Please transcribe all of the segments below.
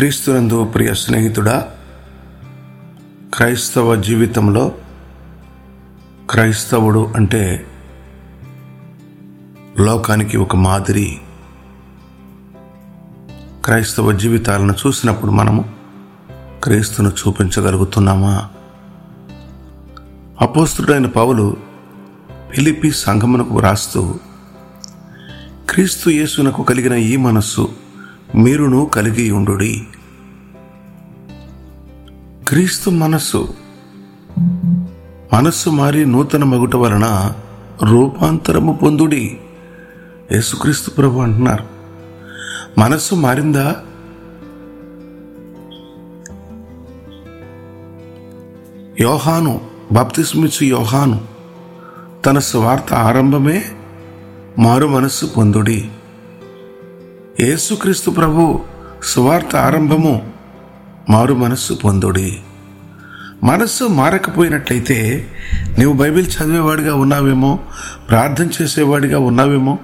క్రీస్తునందు ప్రియ స్నేహితుడా క్రైస్తవ జీవితంలో క్రైస్తవుడు అంటే లోకానికి ఒక మాదిరి. క్రైస్తవ జీవితాలను చూసినప్పుడు మనము క్రీస్తును చూపించగలుగుతున్నామా? అపోస్తుడైన పౌలు ఫిలిపి సంఘమునకు రాస్తూ క్రీస్తు యేసునకు కలిగిన ఈ మనస్సు మీరును కలిగి ఉండుడి. క్రీస్తు మనస్సు. మనస్సు మారి నూతన మగుట వలన రూపాంతరము పొందుడి. యేసుక్రీస్తు ప్రభు అంటున్నారు. మనస్సు మారిందా? యోహాను బాప్తిస్మిచ్చు యోహాను. తన స్వార్థ ఆరంభమే మారు మనస్సు పొందుడి. యేసుక్రీస్తు ప్రభు సువార్త ఆరంభము మారు మనస్సు పొందుడి. మనస్సు మారకపోయినట్లయితే నీవు బైబిల్ చదివేవాడిగా ఉన్నావేమో ప్రార్థన చేసేవాడిగా ఉన్నావేమో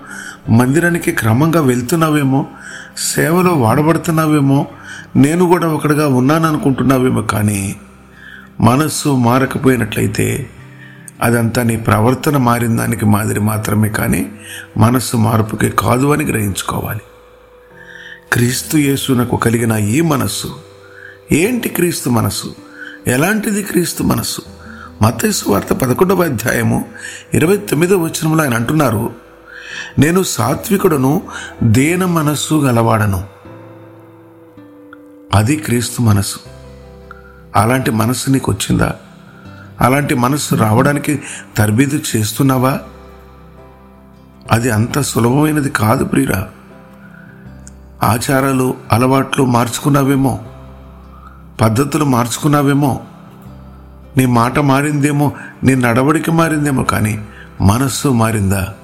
మందిరానికి క్రమంగా వెళ్తున్నావేమో సేవలో వాడబడుతున్నావేమో నేను కూడా ఒకటిగా ఉన్నాను అనుకుంటున్నావేమో కానీ మనస్సు మారకపోయినట్లయితే అదంతా నీ ప్రవర్తన మారిన దానికి మాదిరి మాత్రమే కానీ మనస్సు మార్పుకి కాదు అని గ్రహించుకోవాలి. క్రీస్తు యేసునకు కలిగిన ఈ మనస్సు. ఏంటి క్రీస్తు మనస్సు? ఎలాంటిది క్రీస్తు మనస్సు? మతేసు వార్త పదకొండవ అధ్యాయము ఇరవై తొమ్మిదవ వచనంలో ఆయన అంటున్నారు నేను సాత్వికుడను దేన మనస్సు గలవాడను. అది క్రీస్తు మనస్సు. అలాంటి మనస్సు నీకు వచ్చిందా? అలాంటి మనస్సు రావడానికి తర్బీదు చేస్తున్నావా? అది అంత సులభమైనది కాదు ప్రియురా ఆచారాలు అలవాట్లు మార్చుకున్నావేమో? పద్ధతులు మార్చుకున్నావేమో? నీ మాట మారిందేమో? నీ నడవడిక మారిందేమో? కానీ మనస్సు మారిందా?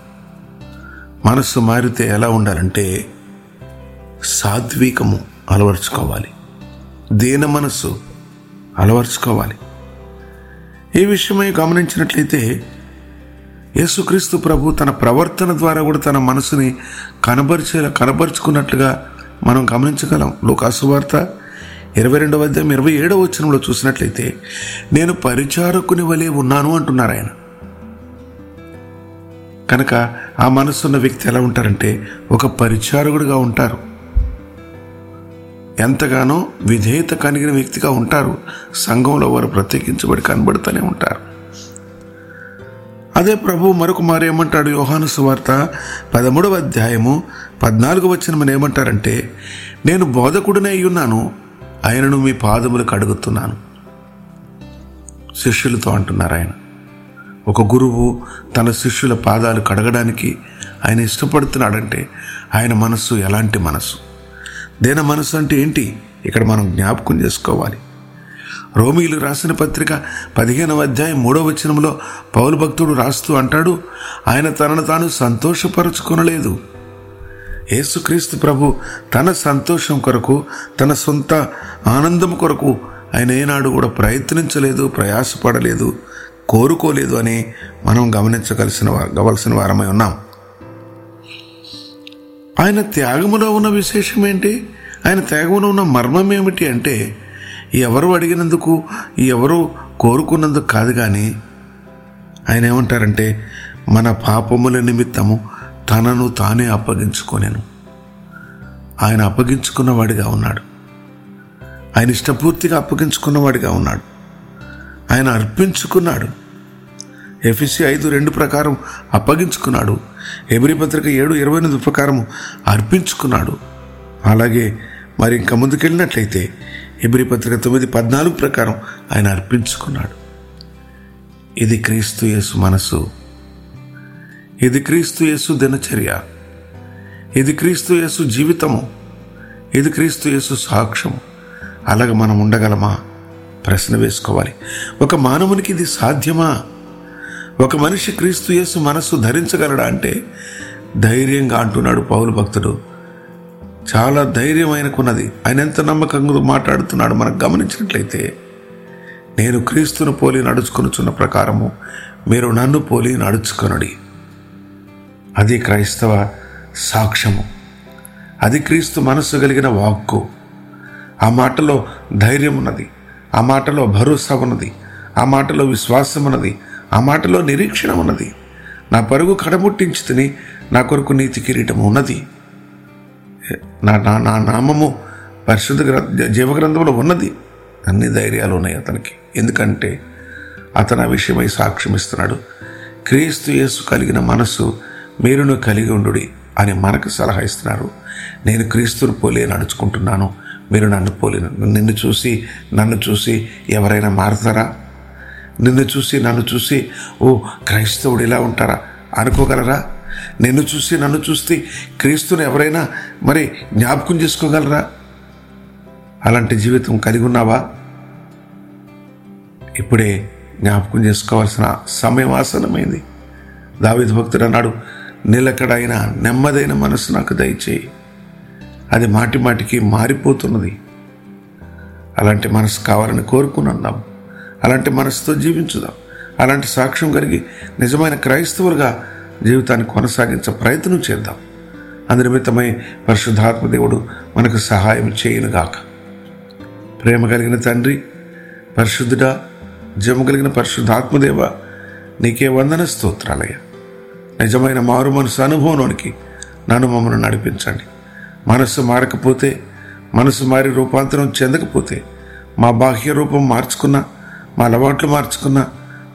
మనస్సు మారితే ఎలా ఉండాలంటే సాత్వికము అలవర్చుకోవాలి. దీన మనస్సు అలవర్చుకోవాలి. ఈ విషయమై గమనించినట్లయితే యేసుక్రీస్తు ప్రభు తన ప్రవర్తన ద్వారా కూడా తన మనసుని కనబరిచేలా కనబరుచుకున్నట్లుగా మనం గమనించగలం. లోకాసు వార్త ఇరవై రెండవ అధ్యాయం ఇరవై ఏడవ వచనంలో చూసినట్లయితే నేను పరిచారకుని వలె ఉన్నాను అంటున్నారు ఆయన. కనుక ఆ మనసున్న వ్యక్తి ఎలా ఉంటారంటే ఒక పరిచారకుడిగా ఉంటారు. ఎంతగానో విధేయత కలిగిన వ్యక్తిగా ఉంటారు. సంఘంలో వారు ప్రత్యేకించబడి కనబడుతూనే ఉంటారు. అదే ప్రభు మరొక మారేమంటాడు యోహాను సువార్త పదమూడవ అధ్యాయము పద్నాలుగు వచ్చిన మన ఏమంటారంటే నేను బోధకుడినే అయ్యున్నాను ఆయనను మీ పాదములు కడుగుతున్నాను శిష్యులతో అంటున్నారు ఆయన. ఒక గురువు తన శిష్యుల పాదాలు కడగడానికి ఆయన ఇష్టపడుతున్నాడంటే ఆయన మనస్సు ఎలాంటి మనస్సు? దేన మనస్సు అంటే ఏంటి? ఇక్కడ మనం జ్ఞాపకం చేసుకోవాలి. రోమీలు రాసిన పత్రిక పదిహేనవ అధ్యాయం మూడవ వచనంలో పౌలు భక్తుడు రాస్తూ అంటాడు ఆయన తనను తాను సంతోషపరుచుకొనలేదు. యేసుక్రీస్తు ప్రభు తన సంతోషం కొరకు తన సొంత ఆనందం కొరకు ఆయన ఏనాడు కూడా ప్రయత్నించలేదు ప్రయాసపడలేదు కోరుకోలేదు అని మనం గమనించగలిసిన గవలసిన వారమై ఉన్నాం. ఆయన త్యాగములో ఉన్న విశేషం ఏంటి ఆయన త్యాగంలో ఉన్న మర్మం ఏమిటి అంటే ఎవరు అడిగినందుకు ఎవరు కోరుకున్నందుకు కాదు కానీ ఆయన ఏమంటారంటే మన పాపముల నిమిత్తము తనను తానే అప్పగించుకోలేను ఆయన అప్పగించుకున్నవాడిగా ఉన్నాడు. ఆయన ఇష్టపూర్తిగా అప్పగించుకున్నవాడిగా ఉన్నాడు. ఆయన అర్పించుకున్నాడు. ఎఫ్ఎస్సి ఐదు రెండు ప్రకారం అప్పగించుకున్నాడు. ఎబ్రి పత్రిక ఏడు ఇరవై ఎనిమిది ప్రకారం అర్పించుకున్నాడు. అలాగే మరి ఇంకా ముందుకెళ్ళినట్లయితే ఎబ్రి పత్రిక తొమ్మిది పద్నాలుగు ప్రకారం ఆయన అర్పించుకున్నాడు. ఇది క్రీస్తు యేసు మనసు. ఇది క్రీస్తు యేసు దినచర్య. ఇది క్రీస్తు యేసు జీవితము. ఇది క్రీస్తు యేసు సాక్ష్యం అలాగ మనం ఉండగలమా? ప్రశ్న వేసుకోవాలి. ఒక మానవునికి ఇది సాధ్యమా? ఒక మనిషి క్రీస్తు యేసు మనస్సు ధరించగలడా అంటే ధైర్యంగా అంటున్నాడు పౌలు భక్తుడు. చాలా ధైర్యం ఆయనకున్నది ఆయన ఎంత నమ్మకంగా మాట్లాడుతున్నాడు మనం గమనించినట్లయితే నేను క్రీస్తును పోలి నడుచుకొనుచున్న ప్రకారము మీరు నన్ను పోలి నడుచుకొనడి. అది క్రైస్తవ సాక్ష్యము. అది క్రీస్తు మనస్సు కలిగిన వాక్కు. ఆ మాటలో ధైర్యం ఉన్నది ఆ మాటలో భరోసా ఉన్నది ఆ మాటలో విశ్వాసం ఉన్నది ఆ మాటలో నిరీక్షణ ఉన్నది నా పరుగు కడముట్టించి తిని నా కొరకు నీతి కిరీటం ఉన్నది. నా నా నా నామము పరిశుద్ధ గ్రంథ జీవగ్రంథంలో ఉన్నది. అన్ని ధైర్యాలు ఉన్నాయి అతనికి. ఎందుకంటే అతను ఆ విషయమై సాక్ష్యం ఇస్తున్నాడు. క్రీస్తు యేసు కలిగిన మనస్సు మీరును కలిగి ఉండు అని మనకు సలహా ఇస్తున్నారు. నేను క్రీస్తును పోలే నడుచుకుంటున్నాను మీరు నన్ను పోలేను నిన్ను చూసి నన్ను చూసి ఎవరైనా మారుతారా? నిన్ను చూసి నన్ను చూసి ఓ క్రైస్తవుడు ఇలా ఉంటారా? అనుకోగలరా? నిన్ను చూసి నన్ను చూస్తే క్రీస్తుని ఎవరైనా మరి జ్ఞాపకం చేసుకోగలరా? అలాంటి జీవితం కలిగి ఉన్నావా? ఇప్పుడే జ్ఞాపకం చేసుకోవాల్సిన సమయం ఆసనమైంది దావిద భక్తుడు అన్నాడు నిలకడైన నెమ్మదైన మనసు నాకు దయచేయి. అది మాటి మాటికి మారిపోతున్నది. అలాంటి మనసు కావాలని కోరుకున్నాం అలాంటి మనసుతో జీవించుదాం. అలాంటి సాక్ష్యం కలిగి నిజమైన క్రైస్తవులుగా జీవితాన్ని కొనసాగించే ప్రయత్నం చేద్దాం. అందునిమిత్తమై పరిశుద్ధాత్మ దేవుడు మనకు సహాయం చేయనుగాక. ప్రేమ కలిగిన తండ్రి పరిశుద్ధుడా జమ కలిగిన పరిశుద్ధాత్మదేవ నీకే వందన స్తోత్రాలయ్య. నిజమైన మారు మనసు అనుభవంలోనికి నన్ను మమ్మల్ని నడిపించండి. మనసు మారకపోతే మనసు మారి రూపాంతరం చెందకపోతే మా బాహ్య రూపం మార్చుకున్నా మా అలవాట్లు మార్చుకున్నా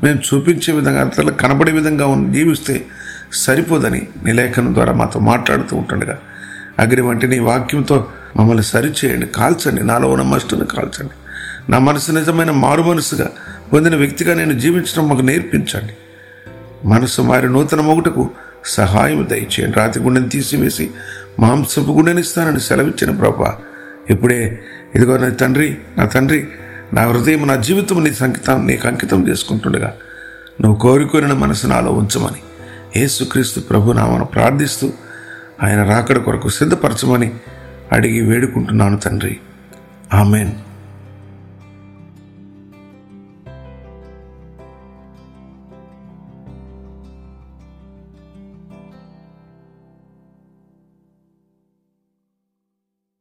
మేము చూపించే విధంగా అంతలో కనబడే విధంగా జీవిస్తే సరిపోదని నిలేఖనం ద్వారా మాతో మాట్లాడుతూ ఉంటుండగా అగ్రి వంటి నీ వాక్యంతో మమ్మల్ని సరిచేయండి కాల్చండి నాలో ఉన్న మస్టుని కాల్చండి. నా మనసు నిజమైన మారు మనసుగా పొందిన వ్యక్తిగా నేను జీవించడం మాకు నేర్పించండి. మనసు మారి నూతన మొగుటకు సహాయం దయచేయండి. రాతి గుండెని తీసివేసి మాంసపు గుండెని ఇస్తానని సెలవిచ్చిన ప్రభా ఇప్పుడే ఇదిగో నా తండ్రి నా తండ్రి నా హృదయం నా జీవితం నీ సంకితం నీకు అంకితం చేసుకుంటుండగా నువ్వు కోరుకోరిన మనసు నాలో ఉంచమని యేసుక్రీస్తు ప్రభునామను ప్రార్థిస్తూ ఆయన రాకడ కొరకు సిద్ధపరచమని అడిగి వేడుకుంటున్నాను తండ్రి. ఆమెన్.